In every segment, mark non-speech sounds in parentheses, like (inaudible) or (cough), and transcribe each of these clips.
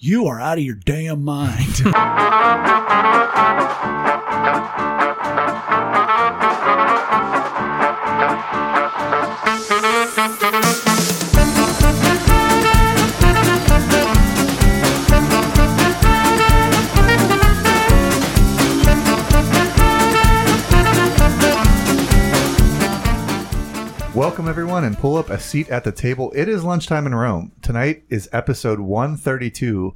You are out of your damn mind. (laughs) Welcome, everyone, and pull up a seat at the table. It is lunchtime in Rome. Tonight is episode 132,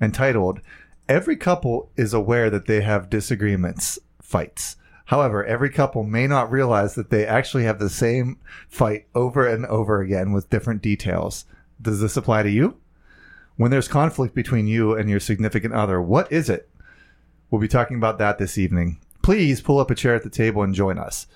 entitled Every Couple is Aware That They Have Disagreements, Fights. However, every couple may not realize that they actually have the same fight over and over again with different details. Does this apply to you? When there's conflict between you and your significant other, what is it? We'll be talking about that this evening. Please pull up a chair at the table and join us.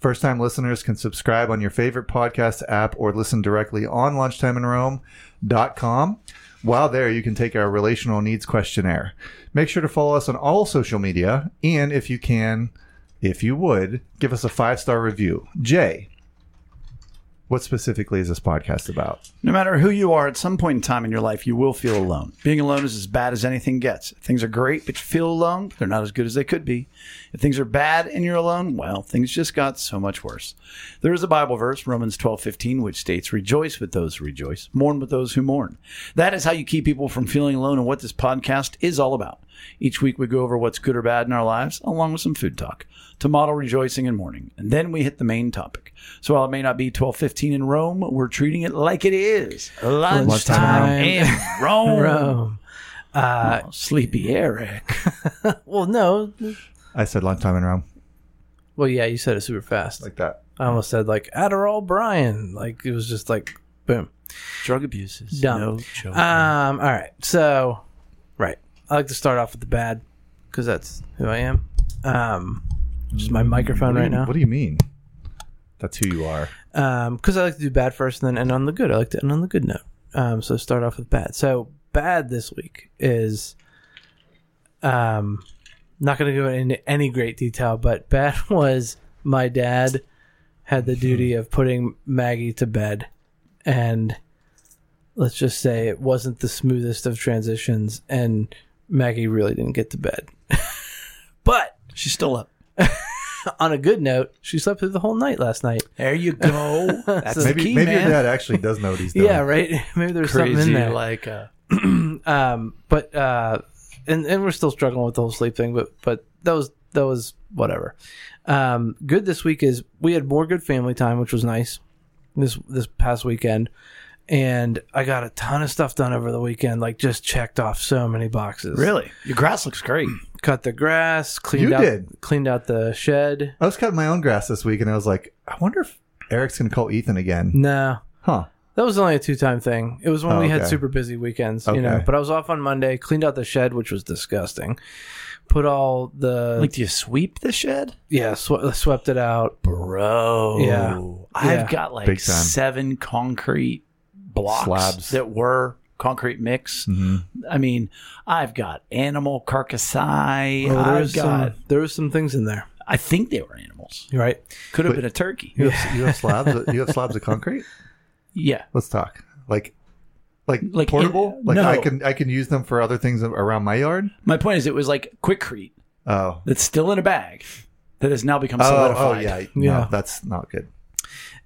First time listeners can subscribe on your favorite podcast app or listen directly on lunchtimeinrome.com. While there, you can take our relational needs questionnaire. Make sure to follow us on all social media, and if you can, if you would, give us a five star review. Jay, what specifically is this podcast about? no matter who you are, at some point in time in your life, you will feel alone. Being alone is as bad as anything gets. If things are great, but you feel alone, they're not as good as they could be. If things are bad and you're alone, well, things just got so much worse. There is a Bible verse, Romans twelve fifteen, which states, Rejoice with those who rejoice, mourn with those who mourn. That is how you keep people from feeling alone and what this podcast is all about. Each week we go over what's good or bad in our lives, along with some food talk, to model rejoicing and mourning. And then we hit the main topic. So while it may not be 1215 in Rome, we're treating it like it is. Lunchtime (laughs) in Rome. Rome. Uh, Oh, sleepy Eric. (laughs) well, no. I said lunchtime in Rome, Well, yeah, you said it super fast. like that. I almost said like Adderall Brian. Like it was just like boom. Drug abuses. Dumb. no joke. Um. All right. So, right. I like to start off with the bad because that's who I am. Um, which is my microphone What right now. What do you mean? That's who you are. Um, because I like to do bad first and then end on the good. I like to end on the good note. Um, so start off with bad. So bad this week is, um, not going to go into any great detail, but bad (laughs) was my dad had the duty of putting Maggie to bed, and let's just say it wasn't the smoothest of transitions, and Maggie really didn't get to bed. (laughs) but She's still up. (laughs) on a good note, she slept through the whole night last night. There you go. (laughs) That's the Maybe key, maybe man. your dad actually does know what he's doing. Yeah, right. Maybe there's something in Crazy, there. like uh, (clears throat) um, but uh, and and we're still struggling with the whole sleep thing. But but that was that was whatever. Um, good this week is we had more good family time, which was nice. This this past weekend, and I got a ton of stuff done over the weekend. Like just checked off so many boxes. really. Your grass looks great. (clears throat) cut the grass, cleaned You out did. cleaned out the shed. I was cutting my own grass this week, and I was like, I wonder if Eric's to call Ethan again. No, Huh? That was only a two time thing. It was when Oh, we had okay. super busy weekends, you know. Okay. But I was off on Monday, cleaned out the shed, which was disgusting. Put all the Like, do you sweep the shed? yeah, sw- swept it out. Bro. Yeah. I've Yeah. got like Big time. seven concrete blocks Slabs. that were concrete mix. hmm I mean, I've got animal carcassi. Oh, there I've was got, some there was some things in there. I think they were animals. You're right. Could have But- been a turkey. You have, you have slabs. you have slabs of concrete. Yeah. Let's talk. Like, like, Like portable. in- like no. I can I can use them for other things around my yard. My point is, it was like Quikrete Oh. that's still in a bag that has now become Oh, oh solidified. yeah, Yeah. No, that's not good.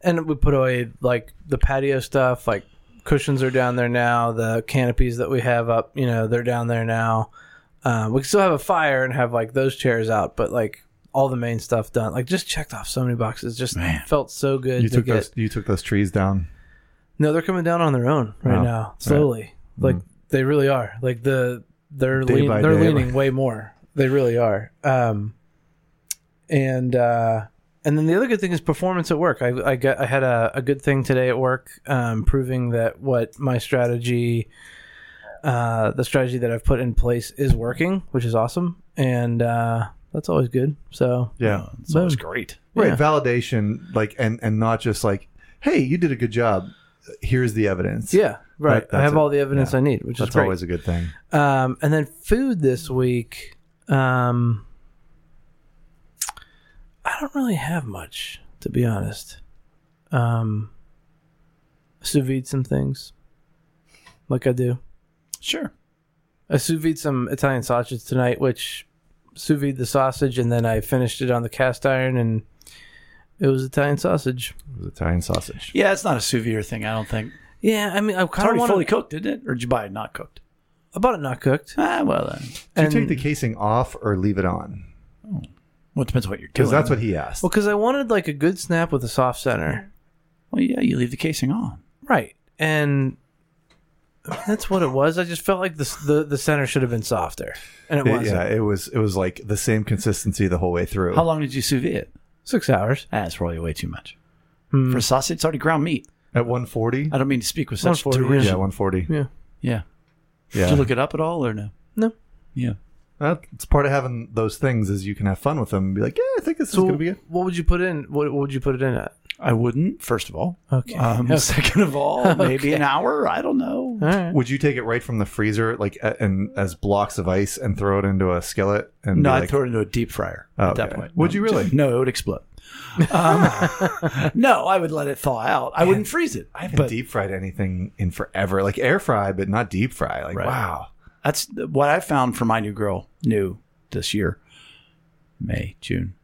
And we put away like the patio stuff, like cushions are down there now. The canopies that we have up, you know, they're down there now. Um, we can still have a fire and have like those chairs out, but like all the main stuff done. Like just checked off so many boxes. Just Man. felt so good You to took get. those. You took those trees down. No, they're coming down on their own right Wow. now, slowly. Like they really are. Like the they're lean, they're day. leaning way more. They really are. Um, and uh, and then the other good thing is performance at work. I I got I had a, a good thing today at work, um, proving that what my strategy, uh, the strategy that I've put in place is working, which is awesome, and uh, that's always good. So Yeah. It's always Boom. great. Right. Yeah. Validation, like, and and not just like, hey, you did a good job. Here's the evidence. yeah, right. That- I have that's all the evidence Yeah. I need, which That's is great. always a good thing. Um, and then food this week. Um, I don't really have much, to be honest. Um, sous vide some things, like I do. Sure. I sous vide some Italian sausage tonight, which sous vide the sausage, and then I finished it on the cast iron, and it was Italian sausage. It was Italian sausage. Yeah, it's not a sous vide thing. I don't think Yeah, I mean, I it's kind of already want fully cooked, isn't it? Or did you buy it not cooked? I bought it not cooked. Ah, well then. Do you take the casing off or leave it on? Well, it depends what you're doing. Because that's what he asked. Well, because I wanted like a good snap with a soft center, Well, yeah, you leave the casing on. right? And I mean, that's what it was. I just felt like the the, the center should have been softer, and it It- wasn't. yeah, it was. It was like the same consistency the whole way through. How long did you sous vide it? Six hours. Ah, That's probably way too much. Hmm. For sausage, it's already ground meat. At 140. I don't mean to speak with such 140, derision. Yeah, 140. Yeah. Yeah. Yeah, Did you look it up at all or no? No. Yeah. That's part of having those things is you can have fun with them and be like, yeah, I think this is gonna be good. what would you put in? What, what would you put it in at? I wouldn't, first of all. Okay. Um, (laughs) Okay. Second of all, (laughs) maybe Okay. an hour. I don't know. Right. Would you take it right from the freezer, like and as blocks of ice, and throw it into a skillet? And No, I'd like, throw it into a deep fryer Oh, at that point. Would No, you really? just- No, it would explode. (laughs) Um, no, I would let it thaw out. I wouldn't freeze it. I haven't but deep fried anything in forever, like air fry, but not deep fry. Like Right. wow, that's what I found for my new girl, new this year, May, June,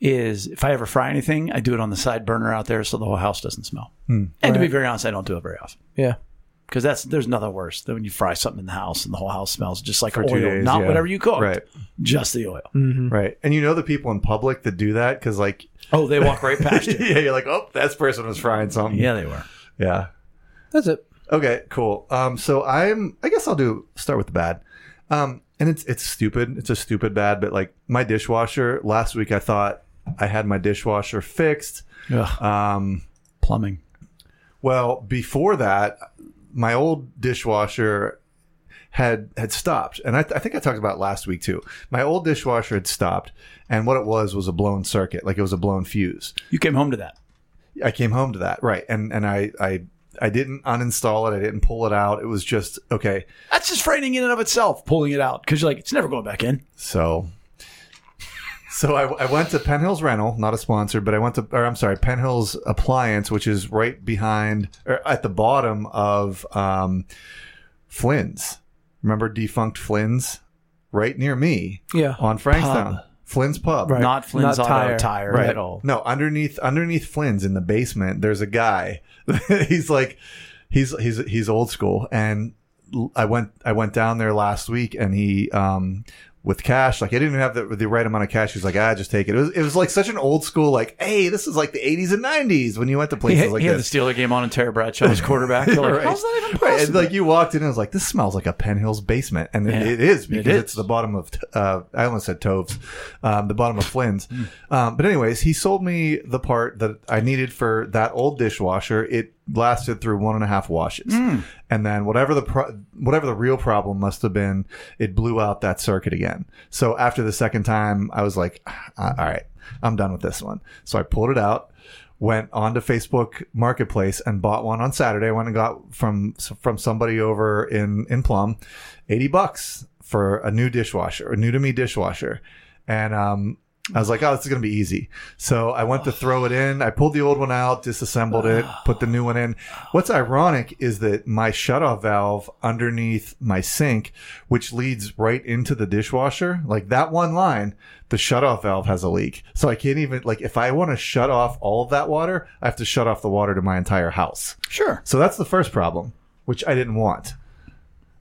is if I ever fry anything, I do it on the side burner out there so the whole house doesn't smell. Hmm. And to be Right. very honest, I don't do it very often. Yeah. Because that's there's nothing worse than when you fry something in the house and the whole house smells just like For oil, days, not yeah. whatever you cooked, Right. just the oil. Mm-hmm. right? And you know the people in public that do that because, like, Oh, they walk right past (laughs) you. yeah, you're like, oh, that person was frying something. Yeah, they were. yeah. That's it. Okay, cool. Um, so I'm. I guess I'll do start with the bad. Um, and it's it's stupid. It's a stupid bad, but like my dishwasher last week, I thought I had my dishwasher fixed. Ugh, Um, plumbing. well, before that, my old dishwasher had had stopped, and I, I think I talked about it last week too. My old dishwasher had stopped, and what it was was a blown circuit, like it was a blown fuse. You came home to that. I came home to that, right? And and I I I didn't uninstall it. I didn't pull it out. It was just okay. That's just frightening in and of itself, pulling it out because you're like, it's never going back in. So, so I, I went to Penn Hills Rental, not a sponsor, but I went to, or I'm sorry, Penn Hills Appliance, which is right behind, or at the bottom of um, Flynn's. Remember defunct Flynn's? Right near me Yeah. on Frankstown. Pub. Flynn's Pub. Right. Not Flynn's Not Auto tire. Tire, Right. at all. No, underneath underneath Flynn's in the basement, there's a guy. (laughs) he's like he's he's he's old school and l- I went I went down there last week and he um with cash like I didn't even have the, the right amount of cash. He was like, "Ah, just take it." It was it was like such an old school like, "Hey, this is like the 80s and 90s when you went to He, places had, like he had the this." Steeler game on and Terry Bradshaw was quarterback. You're (laughs) like, Right. how's that even Right, and possible? like you walked in and it was like, this smells like a Penn Hills basement, and Yeah. it is because is. it's the bottom of uh, I almost said Toves, um, the bottom of Flynn's. Hmm. Um, but anyways, he sold me the part that I needed for that old dishwasher. It lasted through one and a half washes, Hmm. And then whatever the pro- whatever the real problem must have been, it blew out that circuit again. So after the second time, I was like, "Ah, all right, I'm done with this one. So I pulled it out went onto Facebook Marketplace and bought one on Saturday. I went and got from from somebody over in in Plum, eighty bucks for a new dishwasher, a new to me dishwasher, and um. I was like, oh, this is going to be easy. So I went to throw it in. I pulled the old one out, disassembled it, put the new one in. What's ironic is that my shutoff valve underneath my sink, which leads right into the dishwasher, like that one line, the shutoff valve has a leak. So I can't even, like, if I want to shut off all of that water, I have to shut off the water to my entire house. sure. So that's the first problem, which I didn't want.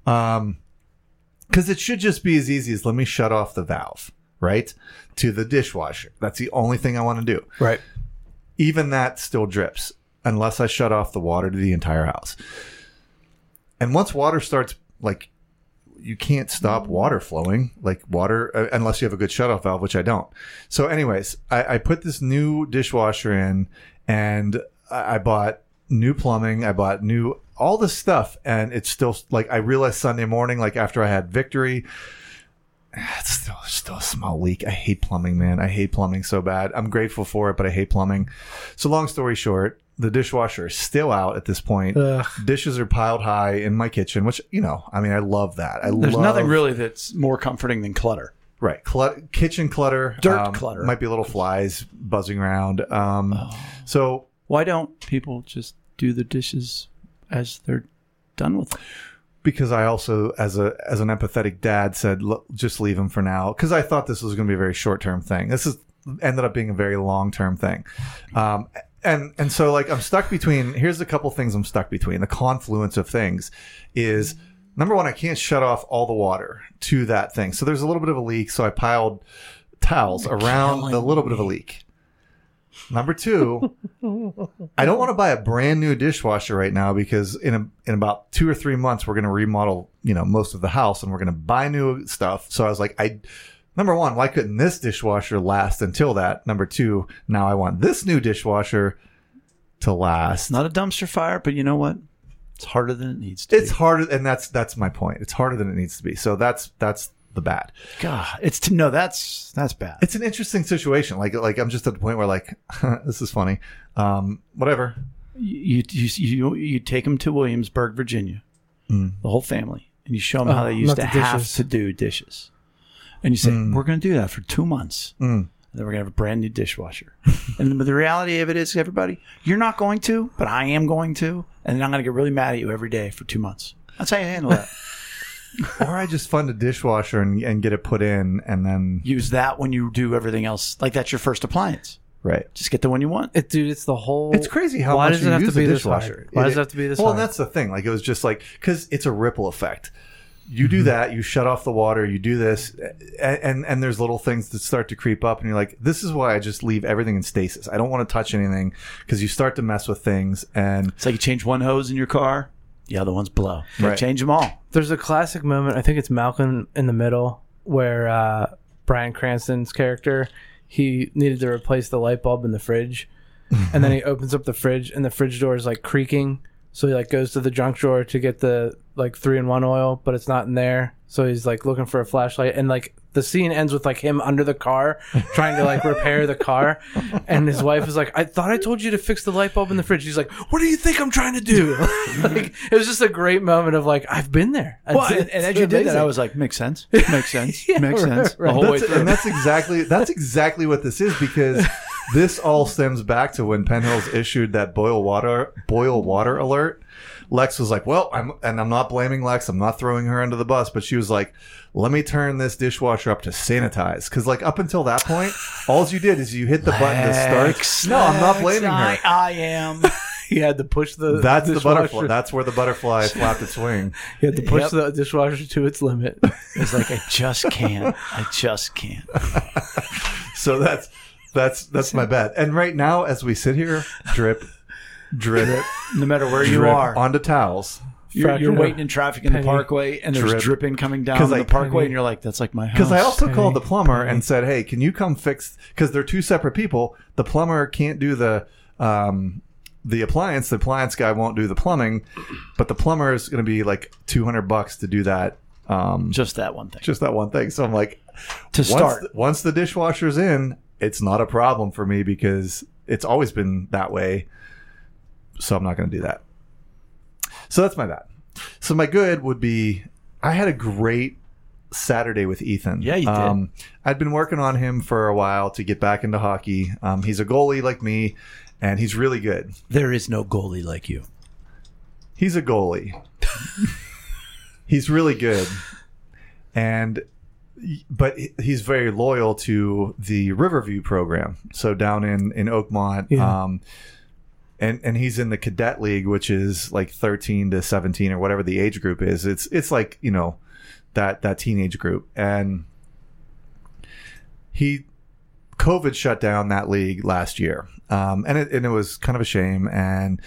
Um, because it should just be as easy as let me shut off the valve, right? To the dishwasher. That's the only thing I want to do. Right. Even that still drips unless I shut off the water to the entire house. And once water starts, like, you can't stop water flowing, like water, uh, unless you have a good shutoff valve, which I don't. So, anyways, I, I put this new dishwasher in and I, I bought new plumbing. I bought new, all this stuff. And it's still like, I realized Sunday morning, like after I had victory, (sighs) it's still, still a small leak. I hate plumbing, man. I hate plumbing so bad. I'm grateful for it, but I hate plumbing. So, long story short, the dishwasher is still out at this point. Ugh. Dishes are piled high in my kitchen, which you know, I mean, I love that. I There's love, nothing really that's more comforting than clutter. right. Clut- kitchen clutter, Dirt um, clutter. might be little flies buzzing around. Um, So Why don't people just do the dishes as they're done with them? Because I also, as a as an empathetic dad, said "Look, just leave him for now because I thought this was going to be a very short term thing. This is ended up being a very long term thing. Um, and and so like I'm stuck between. Here's a couple things I'm stuck between. The confluence of things is number one. I can't shut off all the water to that thing. So there's a little bit of a leak. So I piled towels around the little bit of a leak. Number two, I don't want to buy a brand new dishwasher right now because in a, in about two or three months we're going to remodel, you know, most of the house and we're going to buy new stuff. So I was like, I number one, why couldn't this dishwasher last until that? Number two, now I want this new dishwasher to last. Not a dumpster fire, but you know what? It's harder than it needs to be. It's be. harder, and that's that's my point. It's harder than it needs to be. So that's that's the bad. God, it's to no. That's that's bad. It's an interesting situation. Like like I'm just at the point where like (laughs) this is funny. Um, whatever. You you you you take them to Williamsburg, Virginia, the whole family, and you show them how Oh, they used to the have to do dishes, and you say we're going to do that for two months. Mm. And then we're gonna have a brand new dishwasher. (laughs) and the reality of it is, everybody, you're not going to, but I am going to, and then I'm gonna get really mad at you every day for two months. That's how you handle that. (laughs) Or I just fund a dishwasher and, and get it put in, and then Use that when you do everything else. Like that's your first appliance. right. Just get the one you want. It, dude, it's the whole. It's crazy how Why much does you it have use to be a this dishwasher. hard? Why does it have to be this Well, hard? that's the thing. Like it was just like because it's a ripple effect. You Mm-hmm. do that, you shut off the water, you do this, and, and and there's little things that start to creep up, and you're like, this is why I just leave everything in stasis. I don't want to touch anything because you start to mess with things, and It's like you change one hose in your car, the other ones blow. You Right. Change them all. There's a classic moment. I think it's Malcolm in the Middle where uh, Bryan Cranston's character he needed to replace the light bulb in the fridge, (laughs) and then he opens up the fridge and the fridge door is like creaking. So he like goes to the junk drawer to get the like three in one oil, but it's not in there. So he's like looking for a flashlight, and like the scene ends with like him under the car trying to like repair the car, (laughs) and his wife is like, "I thought I told you to fix the light bulb in the fridge." He's like, "What do you think I'm trying to do?" (laughs) like, it was just a great moment of like, "I've been there." Well, It's- and, and as you did that. I was like, makes sense. (laughs) Makes sense. Yeah, makes right, sense. right. The whole way through. and that's exactly that's exactly what this is because this all stems back to when Penn Hills issued that boil water boil water alert. Lex was like, "Well, I'm," and I'm not blaming Lex. I'm not throwing her under the bus, but she was like, "Let me turn this dishwasher up to sanitize." Because like up until that point, all you did is you hit the button to Lex, start. No, I'm not blaming I, her. I am. (laughs) he had to push the That's the dishwasher. butterfly. That's where the butterfly (laughs) flapped its wing. He had to push Yep. the dishwasher to its limit. It's like I just can't. I just can't. (laughs) So that's that's that's my bet. And right now, as we sit here, drip, drip, it. (laughs) No matter where you drip are, onto towels. you're, you're waiting in traffic in the Penny. parkway, and there's Drip. dripping coming down 'Cause the I- parkway, Penny. and you're like, "That's like my house." Because I also Penny, called the plumber penny. and said, "Hey, can you come fix?" Because they're two separate people. The plumber can't do the um, the appliance. The appliance guy won't do the plumbing, but the plumber is going to be like two hundred bucks to do that. Um, just that one thing just that one thing. So I'm like, to once start. the, once the dishwasher's in, it's not a problem for me because it's always been that way. So I'm not going to do that. So that's my bad. So my good would be I had a great Saturday with Ethan. Yeah, you did. Um, I'd been working on him for a while to get back into hockey. Um, he's a goalie like me, and he's really good. there is no goalie like you. He's a goalie. (laughs) he's really good, and but he's very loyal to the Riverview program. So down in in Oakmont, Yeah. um, and and he's in the cadet league, which is like thirteen to seventeen or whatever the age group is. It's it's like you know that that teenage group, and he COVID shut down that league last year, um, and it and it was kind of a shame, and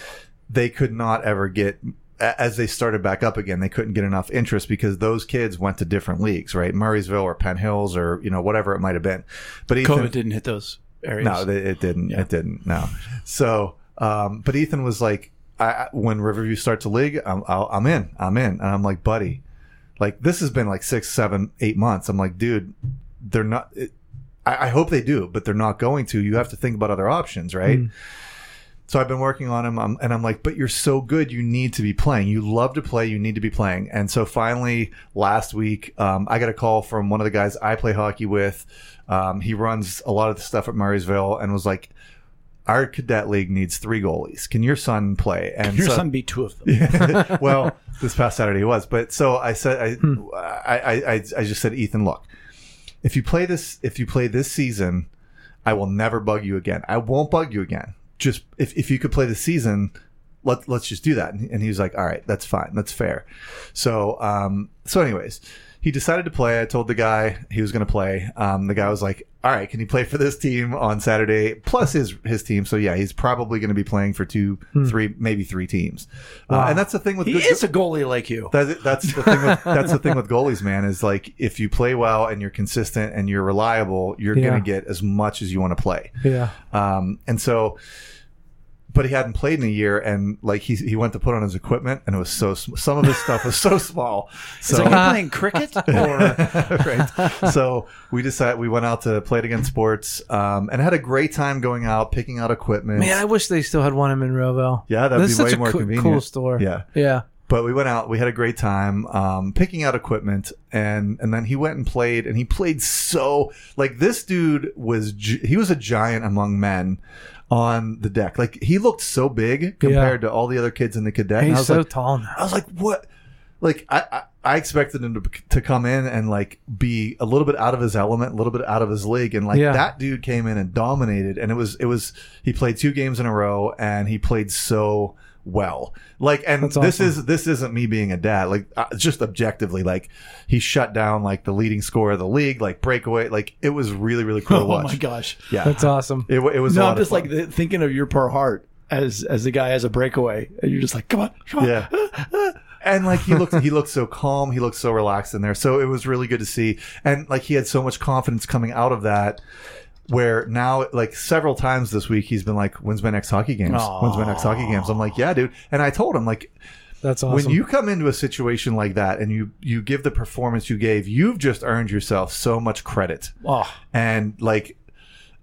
they could not ever get as they started back up again. They couldn't get enough interest because those kids went to different leagues, right? Murrysville or Penn Hills or you know whatever it might have been. But Ethan, COVID didn't hit those areas. no, it didn't. It didn't. No. So, um, but Ethan was like, I, when Riverview starts a league, I'm, I'll, I'm in. I'm in. And I'm like, buddy, like this has been like six, seven, eight months. I'm like, dude, they're not. It, I, I hope they do, but they're not going to. You have to think about other options, right? So I've been working on him, um, and I'm like, but you're so good. You need to be playing. You love to play. You need to be playing. And so finally, last week, um, I got a call from one of the guys I play hockey with. Um, he runs a lot of the stuff at Murrysville, and was like, our cadet league needs three goalies. Can your son play? And Your so- son be two of them. (laughs) (laughs) well, this past Saturday he was. But so I said, I, Hmm. I, I, I, I just said, Ethan, look, if you play this, if you play this season, I will never bug you again. I won't bug you again. Just if, if you could play the season, let, let's just do that. And, he was like, all right, that's fine. That's fair. So, um, so anyways, he decided to play. I told the guy he was going to play. Um, the guy was like, all right, can he play for this team on Saturday plus his, his team? So yeah, he's probably going to be playing for two, three, maybe three teams. Uh, and that's the thing with He good- is a goalie like you. that's, that's the thing. With, (laughs) that's the thing with goalies, man. Is like if you play well and you're consistent and you're reliable, you're Yeah. going to get as much as you want to play. Yeah. Um, and so, but he hadn't played in a year, and like he he went to put on his equipment, and it was so sm- some of his stuff was so small. It's (laughs) So like you're playing cricket (laughs) or (laughs) right. So we decided we went out to Play It Again Sports, um, and had a great time going out picking out equipment. Man, I wish they still had one in Monroeville. Yeah, that'd That's be way more cool, convenient. cool store. Yeah. Yeah. but we went out we had a great time um, picking out equipment and and then he went and played and he played so like this dude was he was a giant among men on the deck like he looked so big compared to all the other kids in the cadet and I He's was so like tall now. I was like what like I, I I expected him to, to come in and like be a little bit out of his element, a little bit out of his league, and like Yeah. that dude came in and dominated. And it was it was he played two games in a row and he played so well. Like, and That's this awesome. is this isn't me being a dad. Like, uh, just objectively, like he shut down like the leading scorer of the league, like breakaway. Like it was really really cool to (laughs) oh my gosh. Yeah, That's awesome. it, it was. a No, lot I'm just fun. like the, thinking of your poor heart as as the guy has a breakaway, and you're just like, come on, come on. Yeah. (laughs) and like he looked he looked so calm, he looked so relaxed in there. So it was really good to see. And like he had so much confidence coming out of that where now like several times this week he's been like, When's my next hockey games? When's my next hockey games? I'm like, Yeah, dude. And I told him like That's awesome. when you come into a situation like that and you you give the performance you gave, you've just earned yourself so much credit Oh, and like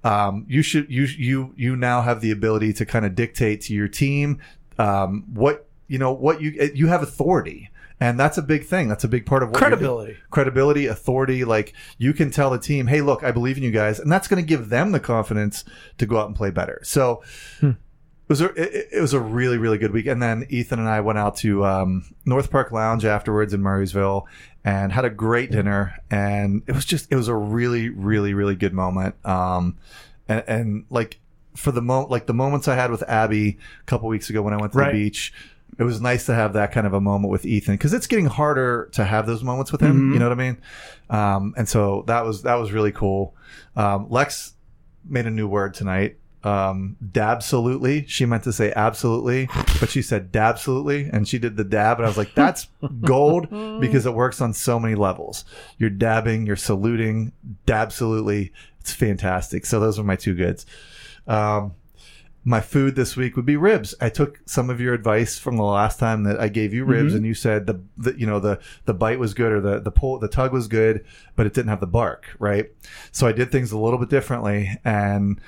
um, you should you you you now have the ability to kind of dictate to your team um, what you know what you you have authority and that's a big thing. That's a big part of what credibility. credibility authority like you can tell the team hey look i believe in you guys and that's going to give them the confidence to go out and play better. So it was a it, it was a really really good week. And then ethan and i went out to um, north park lounge afterwards in murrysville and had a great dinner. And it was just it was a really really really good moment. Um and, and like for the moment like the moments i had with abby a couple weeks ago when i went to Right. the beach it was nice to have that kind of a moment with ethan because it's getting harder to have those moments with him you know what i mean? Um and so that was that was really cool. Um lex made a new word tonight. Um dabsolutely. She meant to say absolutely but she said dabsolutely and she did the dab and i was like that's gold (laughs) because it works on so many levels. You're dabbing you're saluting dabsolutely. It's fantastic. So those are my two goods. Um my food this week would be ribs. I took some of your advice from the last time that I gave you ribs, and you said the, the you know the the bite was good or the the pull the tug was good, but it didn't have the bark, right? So I did things a little bit differently, and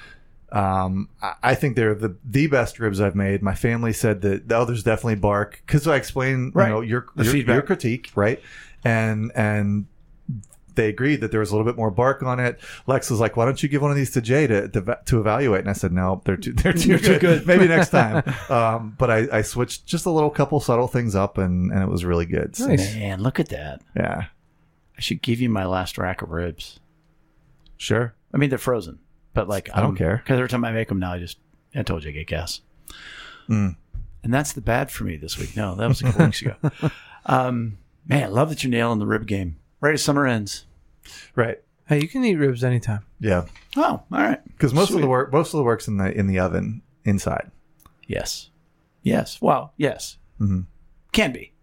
um, I, I think they're the the best ribs I've made. My family said that oh, there's definitely bark because I explained Right. you know your your, your critique, right? And and they agreed that there was a little bit more bark on it. Lex was like, "Why don't you give one of these to Jay to to, to evaluate?" And I said, "No, they're too they're too, too good. good. Maybe next time." (laughs) um, but I, I switched just a little couple subtle things up, and and it was really good. So, Nice. Man, look at that. Yeah, I should give you my last rack of ribs. sure. I mean, they're frozen, but like I don't care. because every time I make them now, I just I told you I get gas. Mm. And that's the bad for me this week. No, that was a couple weeks ago. (laughs) Um, man, I love that you're nailing the rib game. Right as summer ends. Right. hey, you can eat ribs anytime. Yeah, Oh, all right. because most of Sweet. the work most of the work's in the in the oven inside. Yes. Yes. Well, yes. Mm-hmm. Can be.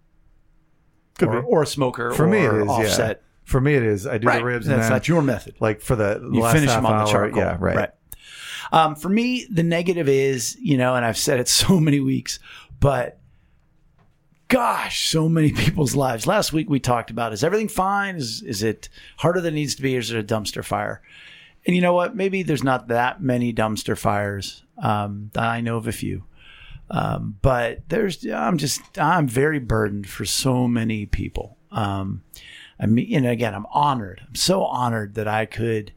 Could or, be. or a smoker For or me, it is. offset. Yeah. For me, it is. I do Right. the ribs, That's and then, not your method. like for the, the you last finish half them on hour, the charcoal. Yeah, right. Um, for me, the negative is, you know, and I've said it (laughs) so many weeks, but gosh, so many (laughs) people's lives. Last week we talked about is everything fine? Is is it harder than it needs to be? Is it a dumpster fire? And you know what? Maybe there's not that many dumpster fires. Um, I know of a few. Um, but there's, I'm just, I'm very burdened for so many people. Um, I mean, and again, I'm honored. I'm so honored that I could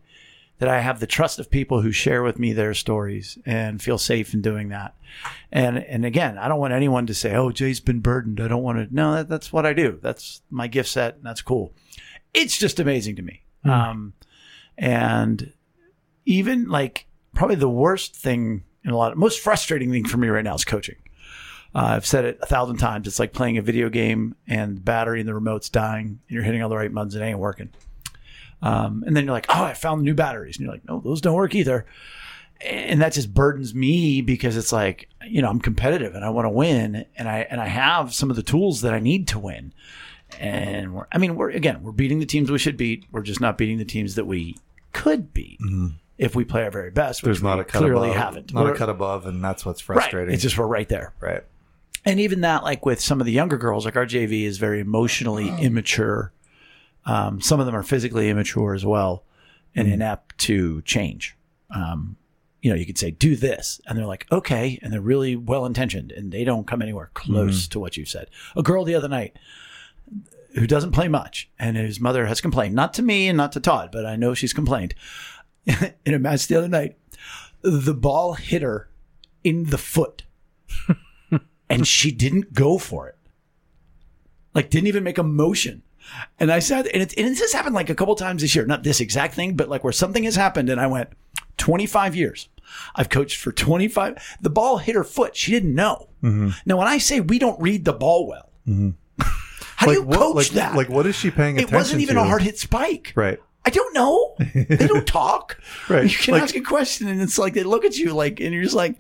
that I have the trust of people who share with me their stories and feel safe in doing that. And and again, I don't want anyone to say, "Oh, Jay's been burdened." I don't want to. No, that, that's what I do. That's my gift set. And that's cool. It's just amazing to me. Um, and even like probably the worst thing and a lot, of, most frustrating thing for me right now is coaching. Uh, I've said it a thousand times. It's like playing a video game and the battery in the remote's dying, and you're hitting all the right buttons and it ain't working. Um, and then you're like, oh, I found new batteries. And you're like, no, those don't work either. And that just burdens me because it's like, you know, I'm competitive and I want to win and I, and I have some of the tools that I need to win. And we're, I mean, we're, again, we're beating the teams we should beat. We're just not beating the teams that we could beat if we play our very best. Which There's not we a cut clearly above. haven't. Not We're- a cut above, and that's what's Right. frustrating. It's just, we're right there right. and even that like with some of the younger girls like our jv is very emotionally immature um, some of them are physically immature as well and inept to change. Um, you know you could say do this. And they're like okay. And they're really well intentioned and they don't come anywhere close to what you've said. A girl the other night who doesn't play much and his mother has complained not to me and not to todd but i know she's complained. (laughs) In a match the other night the ball hit her in the foot (laughs) and she didn't go for it. Like didn't even make a motion. And I said, and, it, and this has happened like a couple times this year, not this exact thing, but like where something has happened, and I went, 25 years. I've coached for 25. The ball hit her foot. She didn't know. Mm-hmm. Now, when I say we don't read the ball well, how do you what, coach like, that? like what is she paying attention to? it wasn't even to? a hard hit spike. Right. I don't know. They don't (laughs) talk. Right. You can Like- ask a question, and it's like they look at you like, and you're just like,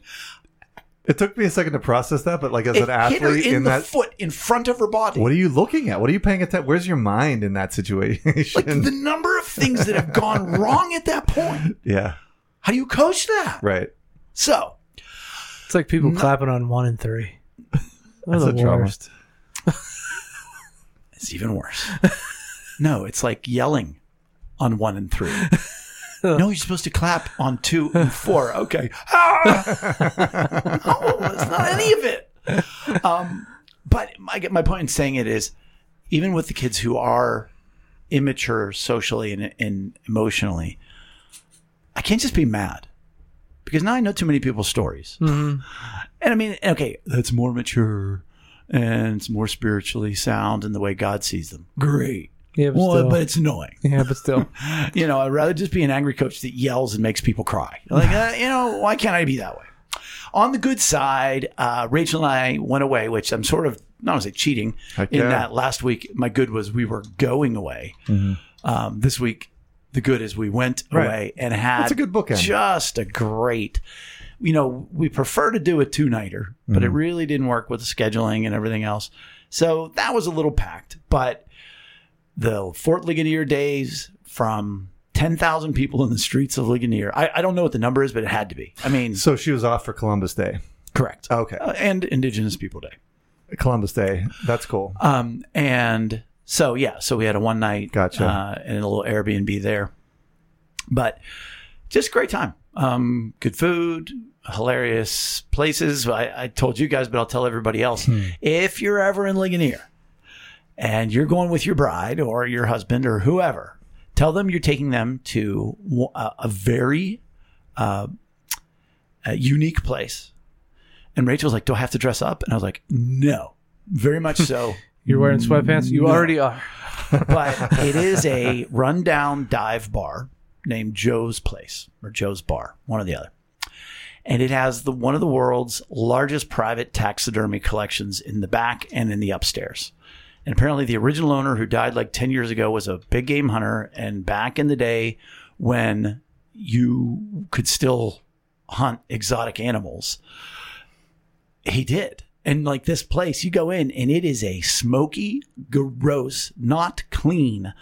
It took me a second to process that, but like as it an hit her athlete in, in the that, foot in front of her body. what are you looking at? What are you paying attention? Where's your mind in that situation? like the number of things that have gone (laughs) wrong at that point. yeah. How do you coach that? Right. So It's like people clapping on one and three. That's the a worst. it's even worse. no, it's like yelling on one and three. No, (laughs) you're supposed to clap on two and four. Okay. Ah! (laughs) no, it's not any of it. Um, but my, my point in saying it is, even with the kids who are immature socially and, and emotionally, I can't just be mad because now I know too many people's stories. And I mean, okay, that's more mature and it's more spiritually sound in the way God sees them. Great. Yeah, but Well, still. but it's annoying. (laughs) yeah, but still. (laughs) You know, I'd rather just be an angry coach that yells and makes people cry. Like, uh, you know, why can't I be that way? On the good side, uh, Rachel and I went away, which I'm sort of not to say cheating. Heck in yeah. that last week, my good was we were going away. Um, this week, the good is we went Right. away and had That's a good bookend. Just a great. You know, we prefer to do a two nighter, but it really didn't work with the scheduling and everything else. So that was a little packed, but the Fort Ligonier days from 10,000 people in the streets of Ligonier. I, I don't know what the number is, but it had to be. I mean, So she was off for Columbus Day. correct. Okay. Uh, and Indigenous People Day. Columbus Day. That's cool. Um, and so, yeah, so we had a one night Gotcha. uh, and a little Airbnb there. But just great time. Um, good food, hilarious places. I, I told you guys, but I'll tell everybody else. If you're ever in Ligonier and you're going with your bride or your husband or whoever, tell them you're taking them to a, a very uh, a unique place. And Rachel's like, Do I have to dress up? And I was like, No, very much so. (laughs) You're wearing sweatpants? You No. already are. (laughs) but it is a rundown dive bar named Joe's Place or Joe's Bar, one or the other. And it has the one of the world's largest private taxidermy collections in the back and in the upstairs. And apparently the original owner who died like 10 years ago was a big game hunter and back in the day when you could still hunt exotic animals, he did. And like this place, you go in and it is a smoky, gross, not clean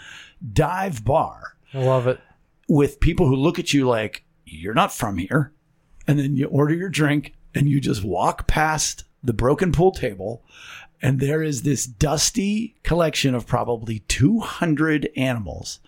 dive bar I love it. with people who look at you like you're not from here. And then you order your drink and you just walk past the broken pool table and there is this dusty collection of probably 200 animals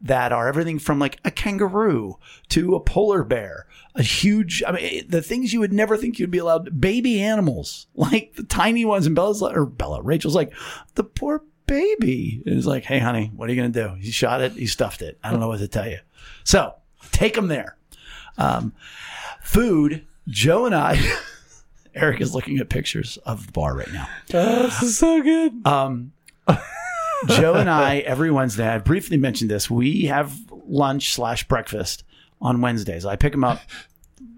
that are everything from like a kangaroo to a polar bear, a huge, I mean, the things you would never think you'd be allowed, baby animals, (laughs) like the tiny ones. And Bella's like, or Bella, Rachel's like, the poor baby. It's like, hey, honey, what are you going to do? He shot it, he stuffed it. I don't know what to tell you. So Take them there. Um, food. Joe and I. (laughs) Eric is looking at pictures of the bar right now. (laughs) this is so good. Um, Joe and I every Wednesday. I briefly mentioned this. We have lunch slash breakfast on Wednesdays. I pick them up.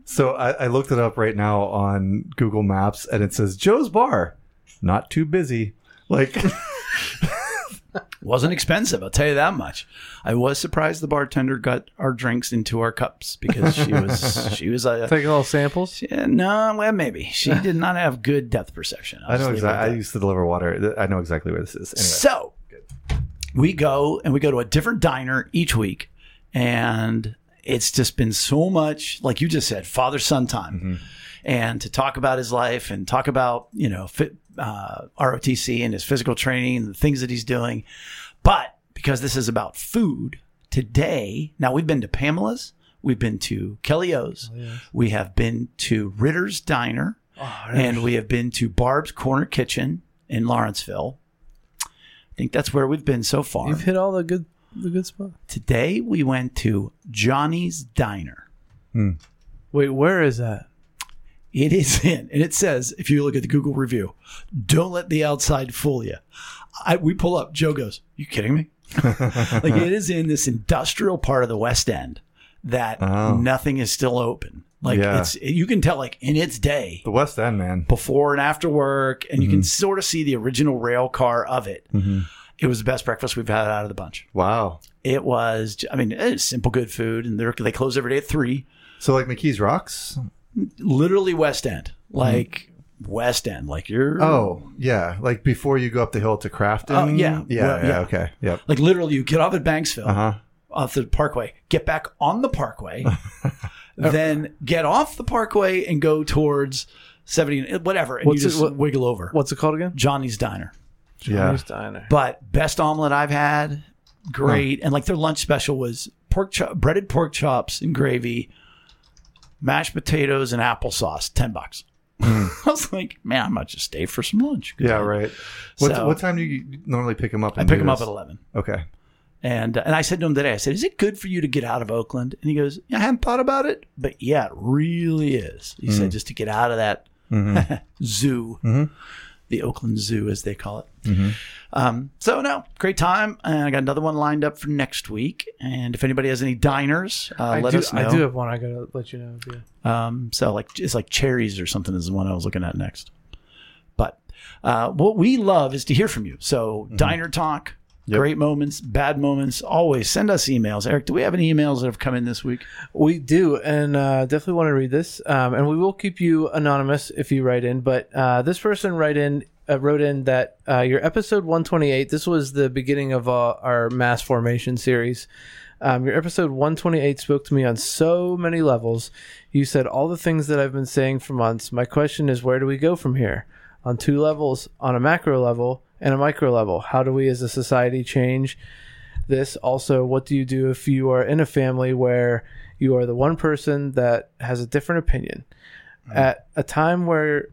So I, I looked it up right now on Google Maps, and it says Joe's Bar, not too busy. Like, (laughs) wasn't expensive. I'll tell you that much. I was surprised the bartender got our drinks into our cups because she was (laughs) she was a Taking little samples. yeah, uh, no well maybe she (laughs) did not have good depth perception. I'll I know exactly. I uh, used to deliver water. I know exactly where this is. Anyway, So we go and we go to a different diner each week, and it's just been so much, like you just said, father son time, mm-hmm. and to talk about his life and talk about you know fit, uh, ROTC and his physical training and the things that he's doing. But because this is about food today, now we've been to Pamela's, we've been to Kelly O's, we have been to Ritter's Diner, and we have been to Barb's Corner Kitchen in Lawrenceville. I think that's where we've been so far. You've hit all the good the good spots. Today we went to Johnny's Diner. Wait, where is that? It is in, and it says, if you look at the Google review, don't let the outside fool you. I, we pull up, Joe goes, You kidding me? (laughs) like it is in this industrial part of the West End that Oh. nothing is still open. Like Yeah. it's, you can tell, like in its day, the West End, man. before and after work, and you can sort of see the original rail car of it. Mm-hmm. It was the best breakfast we've had out of the bunch. Wow. It was, I mean, it's simple, good food, and they're, they close every day at three. So like McKee's Rocks. Literally West End, like West End, like you're. Oh yeah, like before you go up the hill to Crafton. Oh, yeah. yeah, Well, yeah, yeah. Okay, yep. Like literally, you get off at Banksville, Uh huh. off the Parkway, get back on the Parkway, (laughs) then get off the Parkway and go towards seventy, whatever, and What's you it- just what- wiggle over. What's it called again? Johnny's Diner, Yeah. Johnny's Diner. but best omelet I've had, great, and like their lunch special was pork chop, breaded pork chops and gravy, mashed potatoes and applesauce, ten bucks. (laughs) I was like, man, I might just stay for some lunch. Good Hmm. Yeah, time. right. What, So- what time do you normally pick them up? I pick them up at eleven. Okay. And uh, and I said to him today, I said, "Is it good for you to get out of Oakland?" And he goes, yeah, "I hadn't thought about it, but yeah, it really is." He said, "Just to get out of that (laughs) zoo, the Oakland Zoo, as they call it." Um, so no, great time, and I got another one lined up for next week. And if anybody has any diners, uh, I let do, us know. I do have one. I gotta let you know. Yeah. Um, so like it's like cherries or something is the one I was looking at next. But uh, what we love is to hear from you. So diner talk, Yep. great moments, bad moments. Always send us emails. Eric, do we have any emails that have come in this week? We do, and uh, definitely want to read this. Um, and we will keep you anonymous if you write in. But uh, this person write in uh, wrote in that uh, your episode 128. This was the beginning of uh, our mass formation series. Um, your episode 128 spoke to me on so many levels. You said all the things that I've been saying for months. My question is, where do we go from here? On two levels, on a macro level and a micro level. How do we as a society change this? Also, what do you do if you are in a family where you are the one person that has a different opinion? At a time where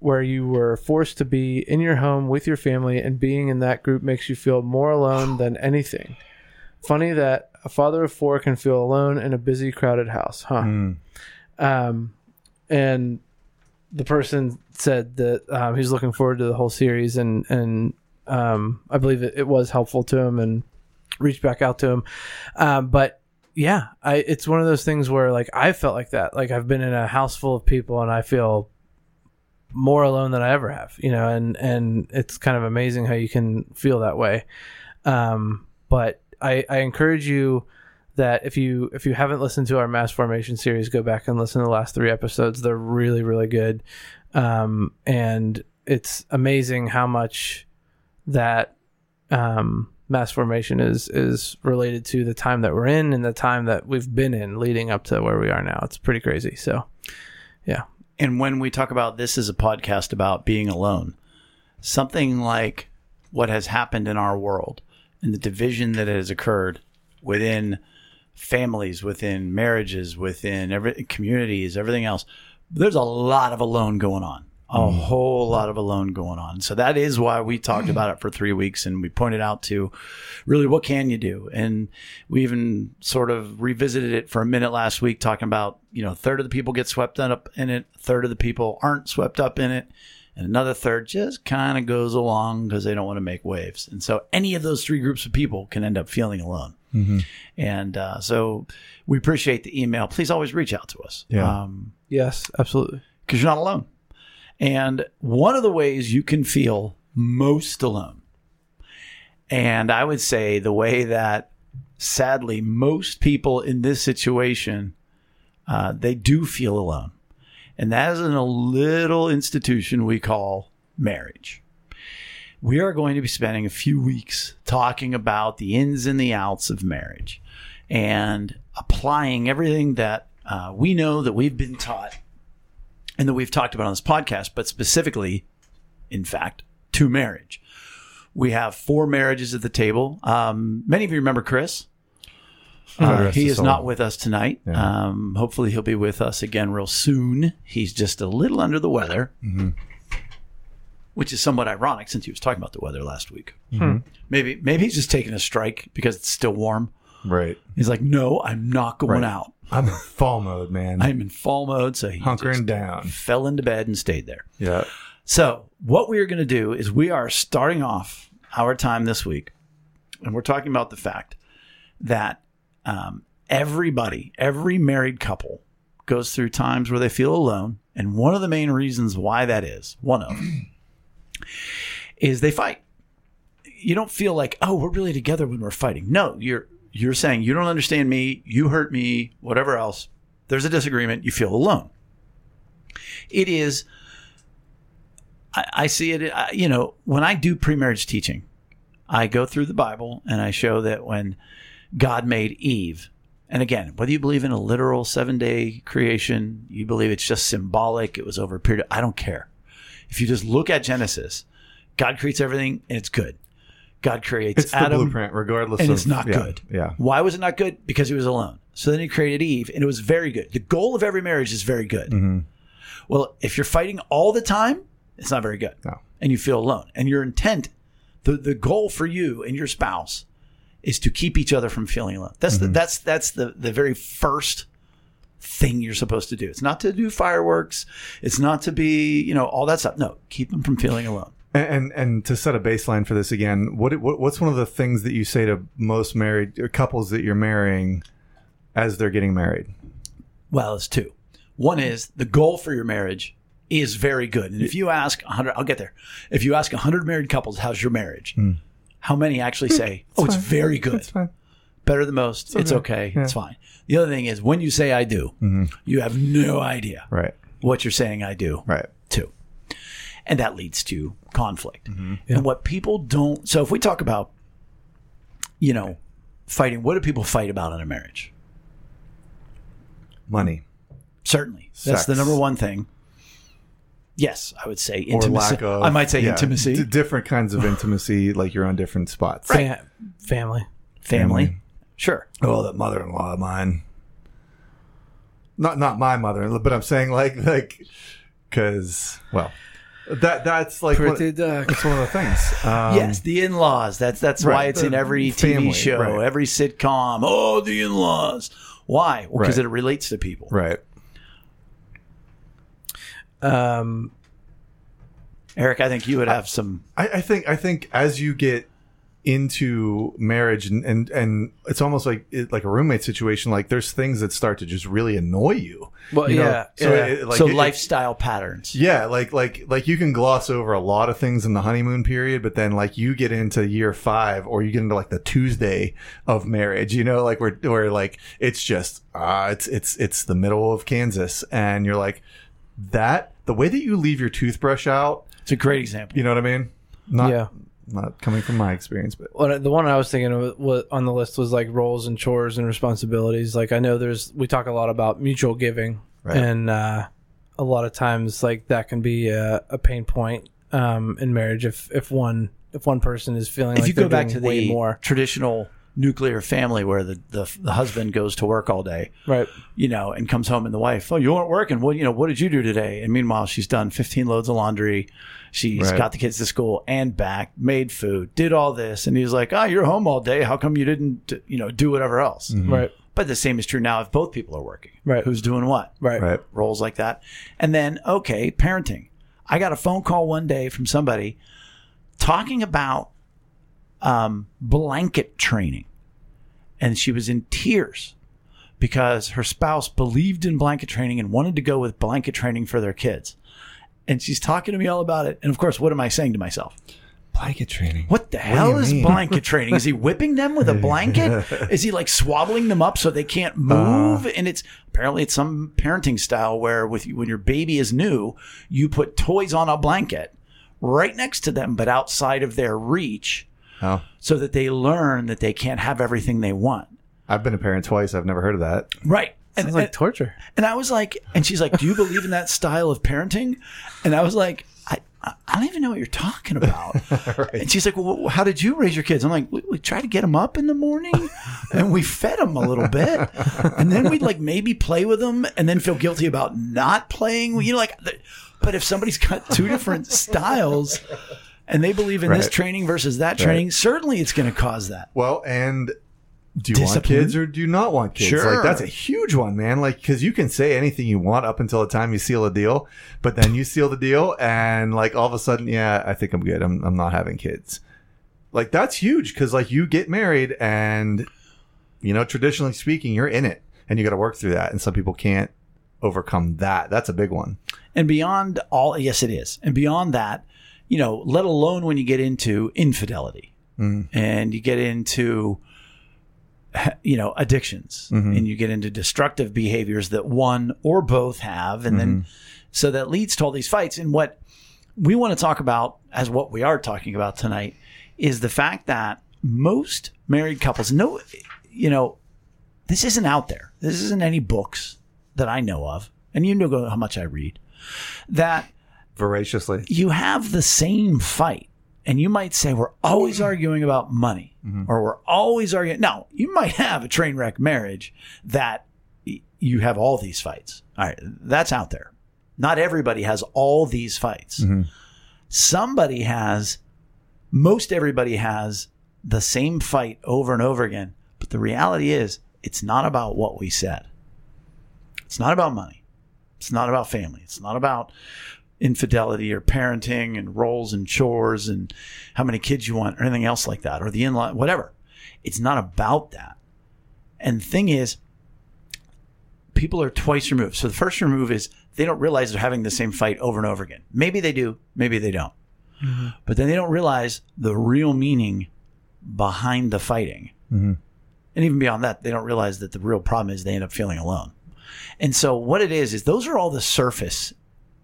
where you were forced to be in your home with your family and being in that group makes you feel more alone than anything. Funny that a father of four can feel alone in a busy, crowded house, huh? Um, and the person said that um, he's looking forward to the whole series, and and um, I believe it, it was helpful to him, and reached back out to him. Um, but yeah, I it's one of those things where like I felt like that. Like I've been in a house full of people, and I feel more alone than I ever have. You know, and and it's kind of amazing how you can feel that way. Um, but I, I encourage you that if you if you haven't listened to our mass formation series, go back and listen to the last three episodes. They're really really good, um, and it's amazing how much that um, mass formation is is related to the time that we're in and the time that we've been in leading up to where we are now. It's pretty crazy. So, yeah, And when we talk about this as a podcast about being alone, something like what has happened in our world and the division that has occurred within families, within marriages, within every communities, everything else, there's a lot of alone going on. a whole lot of alone going on. So that is why we talked about it for three weeks and we pointed out to really what can you do? And we even sort of revisited it for a minute last week, talking about, you know, a third of the people get swept up in it, a third of the people aren't swept up in it. And another third just kind of goes along because they don't want to make waves. And so any of those three groups of people can end up feeling alone. And uh, so we appreciate the email. Please always reach out to us. Yeah. Um, Yes, absolutely. because you're not alone. And one of the ways you can feel most alone, and I would say the way that sadly most people in this situation uh, they do feel alone, and that is in a little institution we call marriage. We are going to be spending a few weeks talking about the ins and the outs of marriage and applying everything that uh, we know that we've been taught and that we've talked about on this podcast, but specifically, in fact, to marriage. We have four marriages at the table. Um, many of you remember Chris. Uh, he is not with us tonight. Yeah. Um, hopefully, he'll be with us again real soon. He's just a little under the weather, Mm-hmm. which is somewhat ironic since he was talking about the weather last week. Mm-hmm. Maybe, maybe he's just taking a strike because it's still warm. Right. He's like, "No, I'm not going Right. out. I'm in fall mode, man. (laughs) I'm in fall mode." So he Hunkering just down. fell into bed and stayed there. Yeah. So, what we are going to do is we are starting off our time this week, and we're talking about the fact that um, everybody, every married couple, goes through times where they feel alone. And one of the main reasons why that is, one of, is they fight. You don't feel like, oh, we're really together when we're fighting. No, you're you're saying you don't understand me, you hurt me, whatever else. There's a disagreement. You feel alone. It is I, I see it, I, you know, when I do pre-marriage teaching, I go through the Bible and I show that when God made Eve, and again, whether you believe in a literal seven-day creation, you believe it's just symbolic, it was over a period, I don't care. If you just look at Genesis, God creates everything and it's good. God creates It's the Adam blueprint, regardless and of it's not yeah, good. Yeah. Why was it not good? Because he was alone. So then he created Eve, and it was very good. The goal of every marriage is very good. Mm-hmm. Well, if you're fighting all the time, it's not very good. No. And you feel alone. And your intent, the, the goal for you and your spouse is to keep each other from feeling alone. That's the that's that's the the very first thing you're supposed to do. It's not to do fireworks. It's not to be, you know, all that stuff. No, keep them from feeling alone. And, and and to set a baseline for this again, what, what what's one of the things that you say to most married or couples that you're marrying as they're getting married? Well, it's two. One is the goal for your marriage is very good. And if you ask 100, I'll get there. If you ask 100 married couples, how's your marriage? Hmm. How many actually say, (laughs) oh, it's fine. very good, It's fine. better than most, it's okay, Yeah. it's fine. The other thing is when you say I do, mm-hmm. you have no idea Right. what you're saying I do Right. To. And that leads to conflict. Mm-hmm. And what people don't, so if we talk about, you know, fighting, what do people fight about in a marriage? Money Certainly. That's the number one thing. Yes, I would say or intimacy. lack of. I might say yeah, intimacy, d- different kinds of intimacy, like you're on different spots. Fa- family. family. family. Sure. Oh, that mother-in-law of mine. Not not my mother, but I'm saying like like because well, that that's like one, Pretty duck. it's one of the things. Um, yes, the in-laws. That's that's why it's in every family, TV show, right. every sitcom. Oh, the in-laws. Why? Well, because Right. it relates to people. Right. Um, Eric, I think you would have some. I, I think I think as you get into marriage and and, and it's almost like it, like a roommate situation. Like there's things that start to just really annoy you. well, you know? yeah. So yeah. it- like so lifestyle patterns. Yeah, like like like you can gloss over a lot of things in the honeymoon period, but then like you get into year five or you get into like the Tuesday of marriage, you know, like where where like it's just uh it's it's it's the middle of Kansas and you're like that the way that you leave your toothbrush out, It's a great example. you know what I mean? Not Yeah. Not coming from my experience, but the one I was thinking of on the list was like roles and chores and responsibilities. Like I know there's we talk a lot about mutual giving, Right. and uh, a lot of times like that can be a, a pain point um, in marriage if if one if one person is feeling if like you go they're back to doing way the more. traditional nuclear family where the, the the husband goes to work all day, Right. you know, and comes home and the wife, oh, you weren't working. What you know? What did you do today? And meanwhile, she's done 15 loads of laundry. She's Right. got the kids to school and back, made food, did all this, and he's like, oh, you're home all day. How come you didn't, you know, do whatever else? Right. But the same is true now if both people are working. Right. Who's doing what? Right. Right. roles like that. And then, okay, parenting. I got a phone call one day from somebody talking about um, blanket training. And she was in tears because her spouse believed in blanket training and wanted to go with blanket training for their kids. And she's talking to me all about it. And of course, what am I saying to myself? Blanket training. What the do hell is mean? blanket training? Is he (laughs) whipping them with a blanket? is he like swaddling them up so they can't move? Uh. and it's apparently it's some parenting style where with when your baby is new, you put toys on a blanket right next to them but outside of their reach Oh, so that they learn that they can't have everything they want. I've been a parent twice. I've never heard of that. Right. And, It's like and, torture. and I was like, and she's like, "Do you believe in that style of parenting?" And I was like, "I, I I don't even know what you're talking about." (laughs) And she's like, "Well, how did you raise your kids?" I'm like, "We, we try to get them up in the morning, and we fed them a little bit, and then we'd like maybe play with them, and then feel guilty about not playing. You know, like, but if somebody's got two different styles." And they believe in this training versus that training. Certainly, it's going to cause that. Well, and do you want kids or do you not want kids? Sure. Like that's a huge one, man. Like because you can say anything you want up until the time you seal a deal, but then you seal the deal, and like all of a sudden, yeah, I think I'm good. I'm I'm not having kids. Like that's huge because like you get married and you know traditionally speaking, you're in it and you got to work through that, and some people can't overcome that. That's a big one. And beyond all, yes, it is. And beyond that, you know, let alone when you get into infidelity mm-hmm. and you get into, you know, addictions mm-hmm. and you get into destructive behaviors that one or both have. And then, mm-hmm. so that leads to all these fights. And what we want to talk about, as what we are talking about tonight, is the fact that most married couples, no, you know, this isn't out there. This isn't any books that I know of. And you know how much I read. That Voraciously, you have the same fight. And you might say, we're always arguing about money mm-hmm. or we're always arguing. No, you might have a train wreck marriage that you have all these fights. All right. That's out there. Not everybody has all these fights. Mm-hmm. Somebody has, most everybody has the same fight over and over again. But the reality is, it's not about what we said. It's not about money. It's not about family. It's not about infidelity or parenting and roles and chores and how many kids you want or anything else like that or the in-law, whatever. It's not about that. And the thing is, people are twice removed. So the first remove is they don't realize they're having the same fight over and over again. Maybe they do, maybe they don't. Mm-hmm. But then they don't realize the real meaning behind the fighting. Mm-hmm. And even beyond that, they don't realize that the real problem is they end up feeling alone. And so what it is is those are all the surface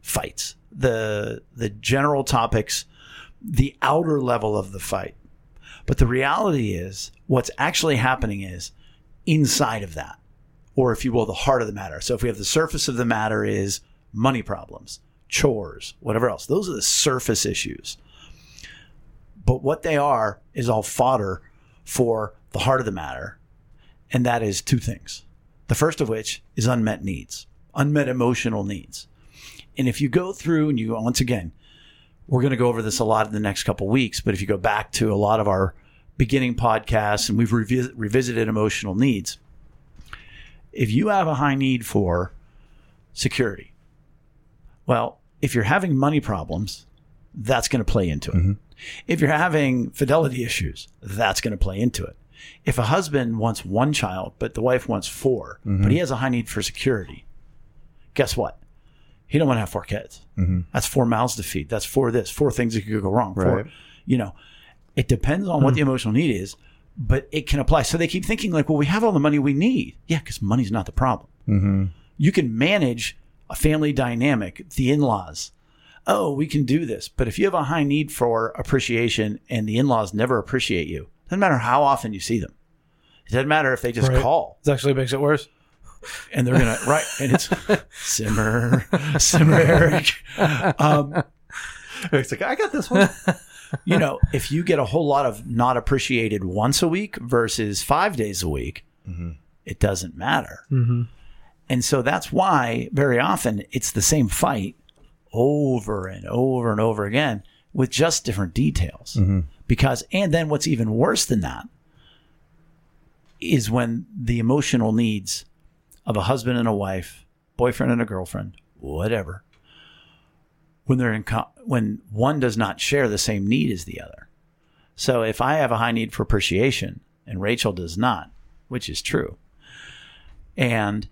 fights, the the general topics, the outer level of the fight. But the reality is what's actually happening is inside of that, or if you will, the heart of the matter. So if we have the surface of the matter is money problems, chores, whatever else, those are the surface issues. But what they are is all fodder for the heart of the matter, and that is two things. The first of which is unmet needs, unmet emotional needs. And if you go through and you, once again, we're going to go over this a lot in the next couple weeks, but if you go back to a lot of our beginning podcasts and we've revis- revisited emotional needs, if you have a high need for security, well, if you're having money problems, that's going to play into it. Mm-hmm. If you're having fidelity issues, that's going to play into it. If a husband wants one child, but the wife wants 4 but mm-hmm. he has a high need for security, guess what? He don't want to have four kids. Mm-hmm. That's four mouths to feed. That's four this, four things that could go wrong. Four, Right. you know, it depends on what hmm. the emotional need is, but it can apply. So they keep thinking like, well, we have all the money we need. Yeah, because money's not the problem. Mm-hmm. You can manage a family dynamic, the in-laws. Oh, we can do this. But if you have a high need for appreciation and the in-laws never appreciate you, doesn't matter how often you see them. It doesn't matter if they just Right. call It actually makes it worse. And they're gonna right and it's simmer simmer Eric. Um, it's like I got this one. you know, if you get a whole lot of not appreciated once a week versus five days a week, mm-hmm. it doesn't matter. Mm-hmm. And so that's why very often it's the same fight over and over and over again with just different details. Mm-hmm. Because, and then what's even worse than that is when the emotional needs of a husband and a wife, boyfriend and a girlfriend, whatever, when they're in, co- when one does not share the same need as the other. So if I have a high need for appreciation and Rachel does not, which is true, and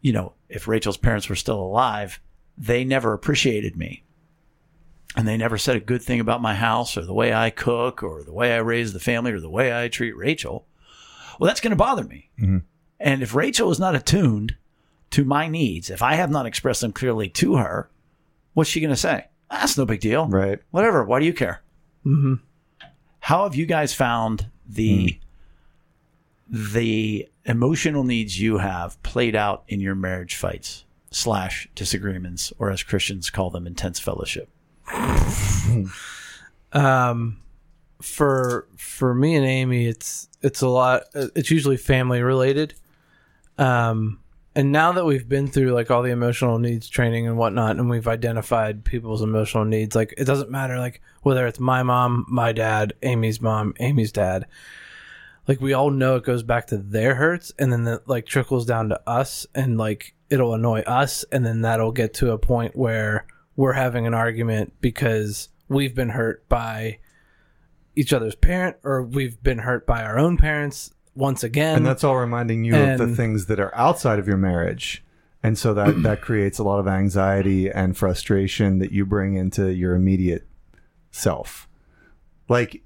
you know, if Rachel's parents were still alive, they never appreciated me. And they never said a good thing about my house or the way I cook or the way I raise the family or the way I treat Rachel. Well, that's going to bother me. Mm-hmm. And if Rachel is not attuned to my needs, if I have not expressed them clearly to her, what's she going to say? That's no big deal. Right. Whatever. Why do you care? Mm-hmm. How have you guys found the the emotional needs you have played out in your marriage fights slash disagreements, or as Christians call them, intense fellowship? (laughs) um for for me and amy it's it's a lot it's usually family related um and now that we've been through like all the emotional needs training and whatnot and we've identified people's emotional needs like it doesn't matter like whether it's my mom my dad amy's mom amy's dad like we all know it goes back to their hurts and then it like trickles down to us and like it'll annoy us and then that'll get to a point where we're having an argument because we've been hurt by each other's parent or we've been hurt by our own parents once again. And that's all reminding you of the things that are outside of your marriage. And so that (clears throat) that creates a lot of anxiety and frustration that you bring into your immediate self. Like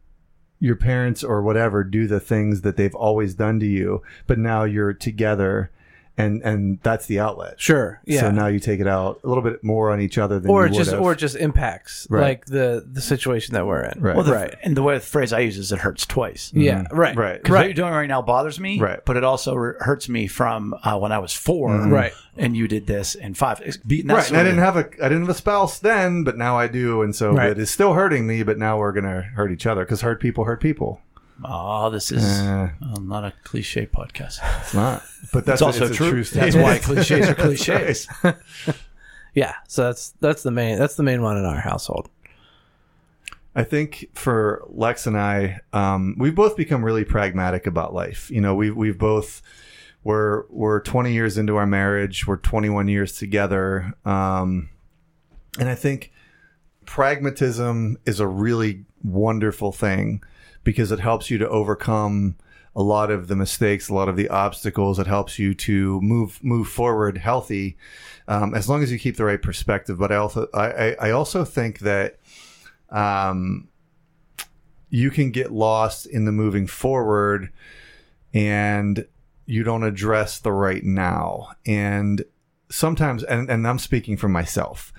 your parents or whatever do the things that they've always done to you but now you're together and and that's the outlet sure yeah so now you take it out a little bit more on each other than or you it just have. or just impacts Right. like the the situation that we're in Right. Well, the, right And the way the phrase I use is it hurts twice. yeah right right Because what you're doing right now bothers me, Right. But it also re- hurts me from uh, when I was 4 Right. And you did this in five. It's beating right and i didn't have a i didn't have a spouse then but now i do and so Right. it is still hurting me but now we're gonna hurt each other because hurt people hurt people Oh, this is Uh, not a cliche podcast. It's not. But that's It's also it's true. true That's why cliches are cliches. (laughs) yeah so that's that's the main that's the main one in our household I think for Lex and I, um, we've both become really pragmatic about life. You know, we've we've both we're we're 20 years into our marriage. We're 21 years together, um, and I think pragmatism is a really wonderful thing because it helps you to overcome a lot of the mistakes, a lot of the obstacles. It helps you to move move forward healthy, um, as long as you keep the right perspective. But I also I, I, also think that um, you can get lost in the moving forward and you don't address the right now. And sometimes, and, and I'm speaking for myself,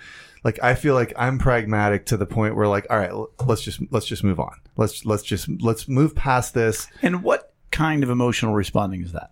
like I feel like I'm pragmatic to the point where like, all right, let's just, let's just move on. Let's, let's just, let's move past this. And what kind of emotional responding is that?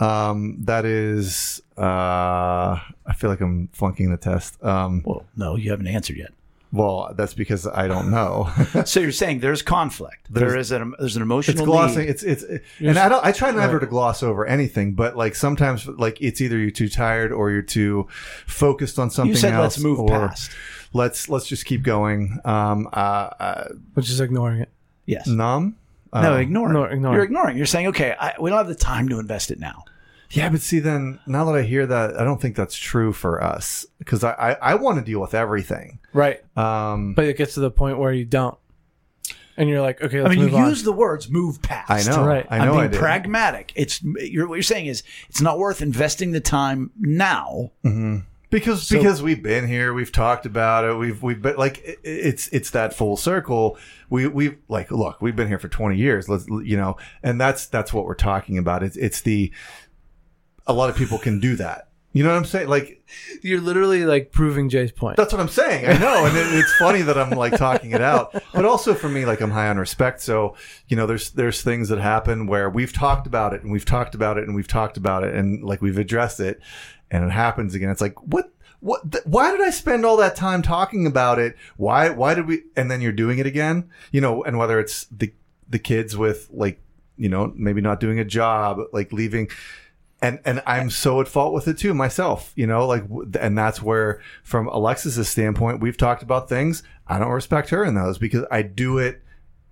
Um, that is, uh, I feel like I'm flunking the test. Um, Well, no, you haven't answered yet. Well, that's because I don't know. (laughs) So you're saying there's conflict. There There's- is an there's an emotional it's glossing need. it's it's and i don't i try never to gloss over anything but like sometimes like it's either you're too tired or you're too focused on something You said else let's move or past. let's let's just keep going um uh, uh which is ignoring it Yes. numb no, Uh, ignore no, ignore You're ignoring. You're saying, okay, I, we don't have the time to invest it now. Yeah but see then now that i hear that i don't think that's true for us because i i, I want to deal with everything. Right. Um but it gets to the point where you don't. And you're like okay I let's mean, move you on. use the words "move past." i know. Right. i I'm know being i do pragmatic. It's you're, what you're saying is it's not worth investing the time now. because because we've been here we've talked about it we've we've been like it, it's it's that full circle. We we like look we've been here for 20 years let's you know and that's that's what we're talking about. It's it's the a lot of people can do that you know what i'm saying like you're literally like proving jay's point that's what i'm saying i know and it, it's funny that i'm like talking it out but also for me like i'm high on respect so you know there's there's things that happen where we've talked about it and we've talked about it and we've talked about it and like we've addressed it and it happens again it's like what what? Th- why did I spend all that time talking about it? Why? Why did we? And then you're doing it again. You know, and whether it's the the kids with like, you know, maybe not doing a job, like leaving. And, and I'm so at fault with it too myself, you know, like, and that's where, from Alexis's standpoint, we've talked about things. I don't respect her in those because I do it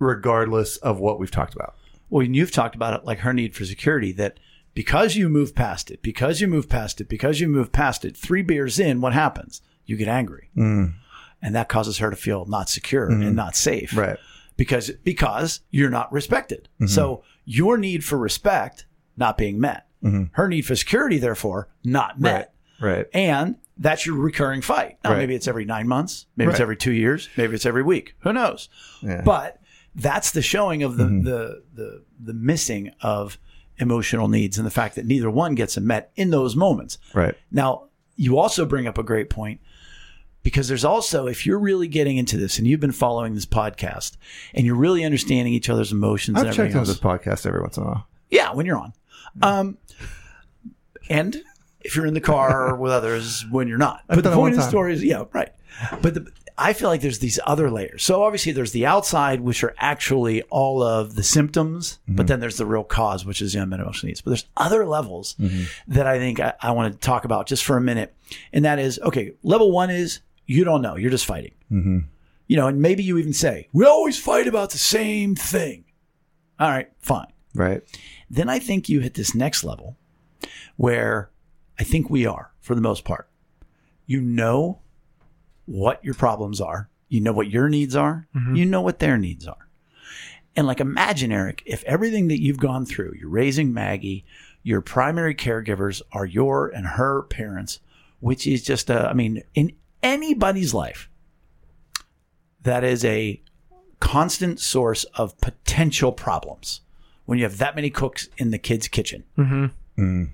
regardless of what we've talked about. Well, and you've talked about it like her need for security that because you move past it, because you move past it, because you move past it, three beers in, what happens? You get angry. Mm. And that causes her to feel not secure and mm-hmm. not safe. Right. Because because you're not respected. Mm-hmm. So your need for respect not being met. Her need for security, therefore, not met. Right. right. And that's your recurring fight. Now, Right. maybe it's every nine months, maybe it's every two years, maybe it's every week. Who knows? Yeah. But that's the showing of the, Mm-hmm. the the the missing of emotional needs and the fact that neither one gets met in those moments. Right. Now, you also bring up a great point because there's also, if you're really getting into this and you've been following this podcast and you're really understanding each other's emotions and I've checked into else, this podcast every once in a while. yeah, when you're on. Um, and if you're in the car (laughs) with others when you're not. I've but the done it one point of the story is, yeah, right. But the, I feel like there's these other layers. So obviously there's the outside, which are actually all of the symptoms, Mm-hmm. but then there's the real cause, which is the unmet emotional needs. But there's other levels Mm-hmm. that I think I, I want to talk about just for a minute. And that is, okay, level one is you don't know. You're just fighting. Mm-hmm. You know, and maybe you even say, we always fight about the same thing. All right, fine. Right. Then I think you hit this next level where I think we are for the most part. You know what your problems are. You know what your needs are. Mm-hmm. You know what their needs are. And like imagine, Eric, if everything that you've gone through, you're raising Maggie, your primary caregivers are your and her parents, which is just a, I mean, in anybody's life, that is a constant source of potential problems when you have that many cooks in the kid's kitchen. Mm-hmm. Mm.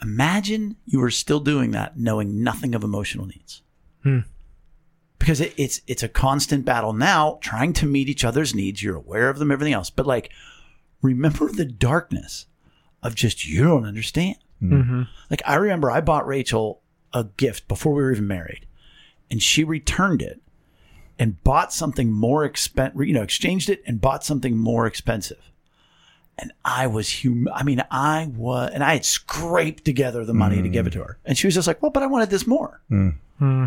Imagine you were still doing that, knowing nothing of emotional needs. Hmm. Because it, it's it's a constant battle now, trying to meet each other's needs. You're aware of them, everything else, but like, remember the darkness of just you don't understand. Mm. Mm-hmm. Like I remember, I bought Rachel a gift before we were even married, and she returned it and bought something more expensive. You know, exchanged it and bought something more expensive and I was hum. I mean, I was, and I had scraped together the money to give it to her, and she was just like, "Well, but I wanted this more." Mm. Hmm.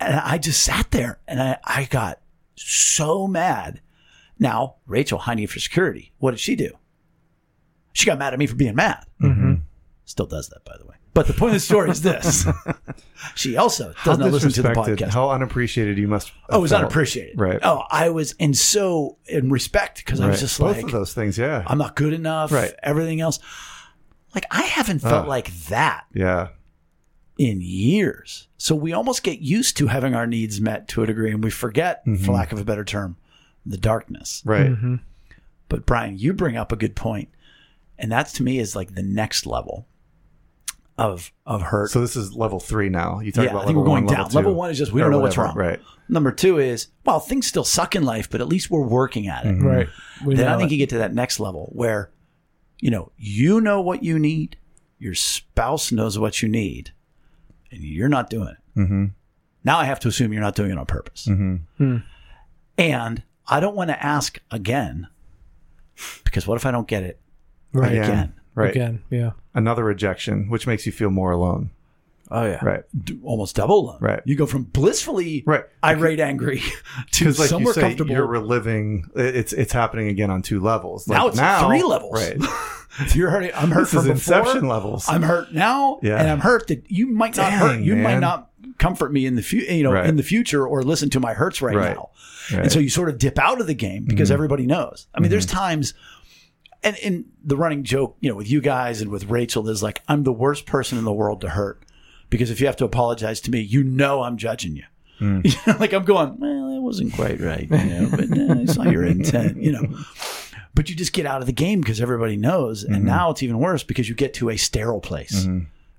And I just sat there, and I, I got so mad. Now, Rachel, high need for security. What did she do? She got mad at me for being mad. Mm-hmm. Still does that, by the way. But the point of the story is this: (laughs) she also does not listen to the podcast. How unappreciated you must. oh, it was felt. unappreciated. Right. Oh, I was in so in respect because I was Right. just Both like, of those things. Yeah. I'm not good enough. Right. Everything else. Like I haven't felt Ugh. like that yeah. in years. So we almost get used to having our needs met to a degree and we forget, for mm-hmm. lack of a better term, the darkness. Right. Mm-hmm. But Brian, you bring up a good. And that's to me is like the next level of of hurt. So this is level three now. You talk yeah, about I think level we're going one, down. Level, Level one is just we don't know what's wrong. Right. Number two is, well, things still suck in life, but at least we're working at it. Right. We then I think it. you get to that next level where, you know, you know what you need, your spouse knows what you need, and you're not doing it. Mm-hmm. Now I have to assume you're not doing it on purpose. Mm-hmm. And I don't want to ask again because what if I don't get it right Again. Again? Right. again. Yeah. Another rejection, which makes you feel more alone. Oh yeah, Right. D- almost double alone. Right. You go from blissfully Right. irate, angry (laughs) to like somewhere you say, comfortable. you're reliving. It's it's happening again on two levels. Like now it's at three levels. Right. (laughs) You're hurting. I'm hurt This from is before. Inception levels. I'm hurt now, Yeah. and I'm hurt that you might not hurt. Dang, You might not comfort me in the future, you know, Right. in the future, or listen to my hurts right, Right. now. Right. Mm-hmm. And so you sort of dip out of the game because everybody knows. I mean, there's times, and in the running joke, you know, with you guys and with Rachel, is like I'm the worst person in the world to hurt because if you have to apologize to me, you know I'm judging you. Mm. You know, like I'm going, well, that wasn't quite right, you know, but uh, I saw your intent, you know. But you just get out of the game because everybody knows, Mm-hmm. and now it's even worse because you get to a sterile place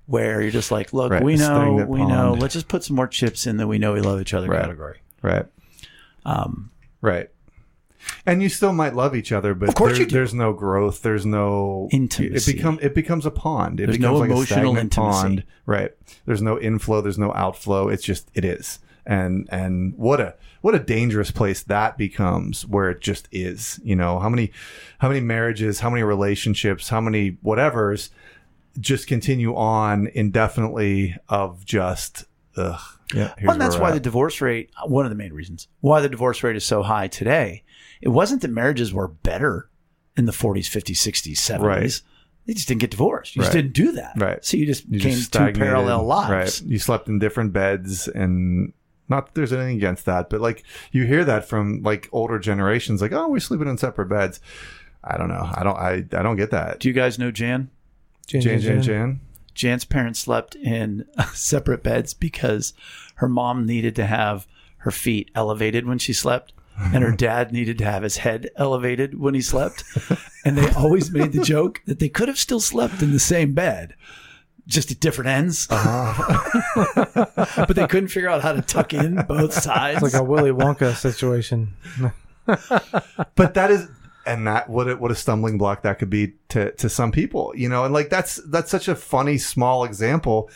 where you're just like, look, Right, we know, we know. Let's just put some more chips in that we know we love each other Right. category. Right. Um, Right. And you still might love each other, but Of course there- you do. there's no growth. There's no Intimacy. It become it becomes a pond. It There's becomes no like emotional a intimacy. pond. Right. There's no inflow. There's no outflow. It's just it is. And and what a what a dangerous place that becomes where it just is. You know how many how many marriages, how many relationships, how many whatevers just continue on indefinitely of just ugh. Yeah. Well, and that's why the divorce rate, one of the main reasons why the divorce rate is so high today, it wasn't that marriages were better in the 40s, 50s, 60s, 70s. Right. They just didn't get divorced. You just didn't do that. Right. So you just You came just two parallel lives. Right. You slept in different beds and not that there's anything against that, but like you hear that from like older generations, like, oh, we're sleeping in separate beds. I don't know. I don't I, I don't get that. Do you guys know Jan? Jan, Jan Jan, Jan Jan. Jan? Jan's parents slept in (laughs) separate beds because her mom needed to have her feet elevated when she slept. And her dad needed to have his head elevated when he slept. (laughs) And they always made the joke that they could have still slept in the same bed, just at different ends. Uh-huh. (laughs) but they couldn't figure out how to tuck in both sides. It's like a Willy Wonka situation. (laughs) But that is and that what a, what a stumbling block that could be to to some people, you know. And like that's that's such a funny small example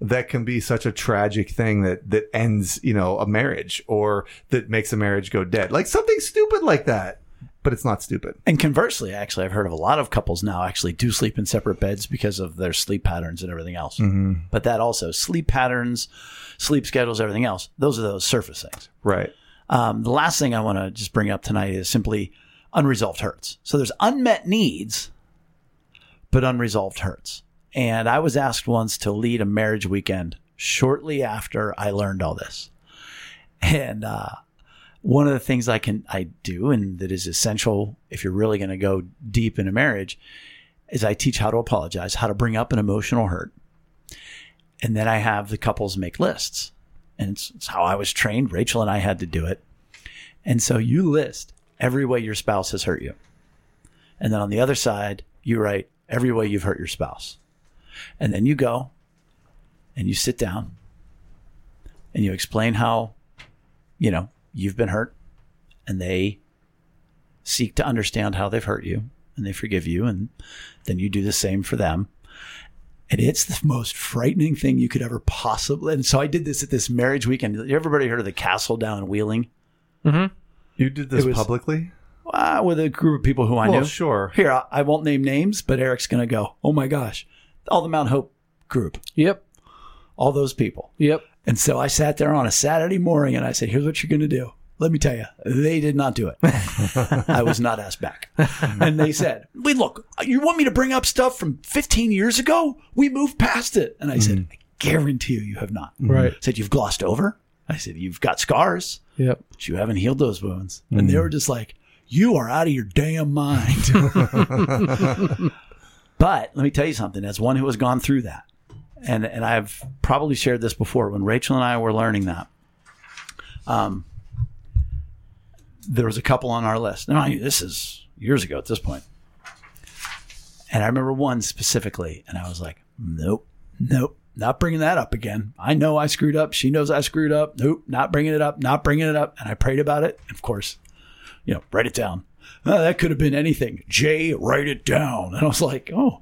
that can be such a tragic thing that that ends, you know, a marriage or that makes a marriage go dead. Like something stupid like that. But it's not stupid. And conversely, actually, I've heard of a lot of couples now actually do sleep in separate beds because of their sleep patterns and everything else. But that also, sleep patterns, sleep schedules, everything else, those are those surface things. Right. Um, the last thing I want to just bring up tonight is simply unresolved hurts. So there's unmet needs, but unresolved hurts. And I was asked once to lead a marriage weekend shortly after I learned all this. And uh, one of the things I can I do and that is essential if you're really going to go deep in a marriage is I teach how to apologize, how to bring up an emotional hurt. And then I have the couples make lists. And it's, it's how I was trained. Rachel and I had to do it. And so you list every way your spouse has hurt you. And then on the other side, you write every way you've hurt your spouse. And then you go and you sit down and you explain how, you know, you've been hurt and they seek to understand how they've hurt you and they forgive you. And then you do the same for them. And it's the most frightening thing you could ever possibly. And so I did this at this marriage weekend. Everybody heard of the castle down in Wheeling? You did this was- publicly? uh, with a group of people who I Well, knew. sure. Here, I, I won't name names, but Eric's going to go, oh my gosh, all the Mount Hope group, Yep. all those people. Yep. And so I sat there on a Saturday morning and I said, here's what you're going to do. Let me tell you, they did not do it. (laughs) I was not asked back. And they said, wait, look, you want me to bring up stuff from 15 years ago? We moved past it. And I said, mm-hmm. I guarantee you, you have not. Right. I said, you've glossed over. I said, you've got scars Yep. but you haven't healed those wounds. And they mm-hmm. were just like, you are out of your damn mind. (laughs) (laughs) but let me tell you something, as one who has gone through that, and, and I've probably shared this before, when Rachel and I were learning that, um, there was a couple on our list. Now, this is years ago at this point. And I remember one specifically, and I was like, nope, nope, not bringing that up again. I know I screwed up. She knows I screwed up. Nope, not bringing it up, not bringing it up. And I prayed about it. Of course, you know, write it down. Oh, that could have been anything. Jay, write it down. And I was like, oh,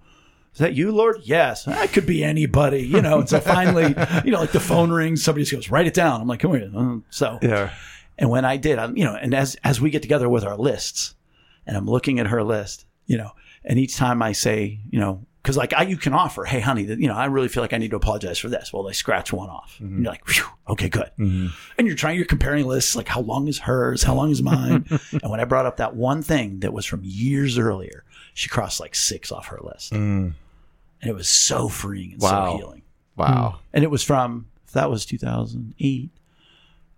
is that you, Lord? Yes. That could be anybody, you know. And so finally, (laughs) you know, like the phone rings, somebody just goes, write it down. I'm like, come here. Uh, So, Yeah. and when I did, I'm, you know, and as as we get together with our lists, and I'm looking at her list, you know, and each time I say, you know, because like I, you can offer, hey, honey, that, you know, I really feel like I need to apologize for this. Well, they scratch one off, and mm-hmm. you're like, Phew, okay, good. Mm-hmm. And you're trying, you're comparing lists, like how long is hers, how long is mine, (laughs) and when I brought up that one thing that was from years earlier, she crossed like six off her list, mm. and it was so freeing and Wow. so healing. Wow. Mm. And it was from that was 2008.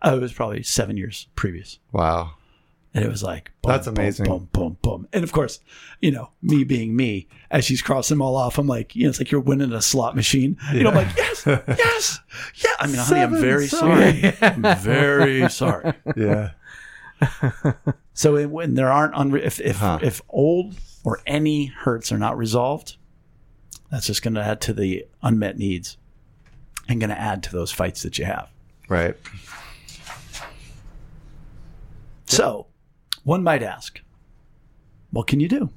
Oh, it was probably seven years previous. Wow. And it was like, boom, That's amazing. Boom, boom, boom. And of course, you know, me being me, as she's crossing them all off, I'm like, you know, it's like you're winning a slot machine. You know, I'm like, yes, yes, yeah. I mean, honey, I'm very sorry. (laughs) sorry. I'm very sorry. Yeah. So it, when there aren't, unre- if if, Huh. if old or any hurts are not resolved, that's just going to add to the unmet needs and going to add to those fights that you have. Right. So, One might ask, what can you do?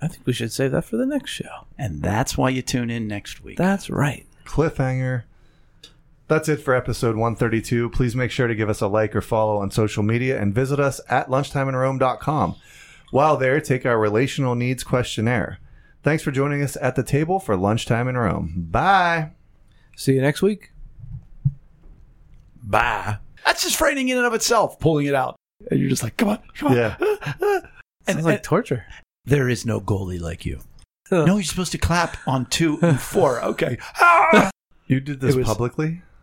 I think we should save that for the next show. And that's why you tune in next week. That's right. Cliffhanger. That's it for episode 132. Please make sure to give us a like or follow on social media and visit us at lunchtimeinrome.com. While there, take our relational needs questionnaire. Thanks for joining us at the table for Lunchtime in Rome. Bye. See you next week. Bye. That's just frightening in and of itself, pulling it out. And you're just like, come on, come on. Yeah. (laughs) And, Sounds like and torture. there is no goalie like you. No, you're supposed to clap on two (laughs) and four. Okay. Ah! You did this was- publicly?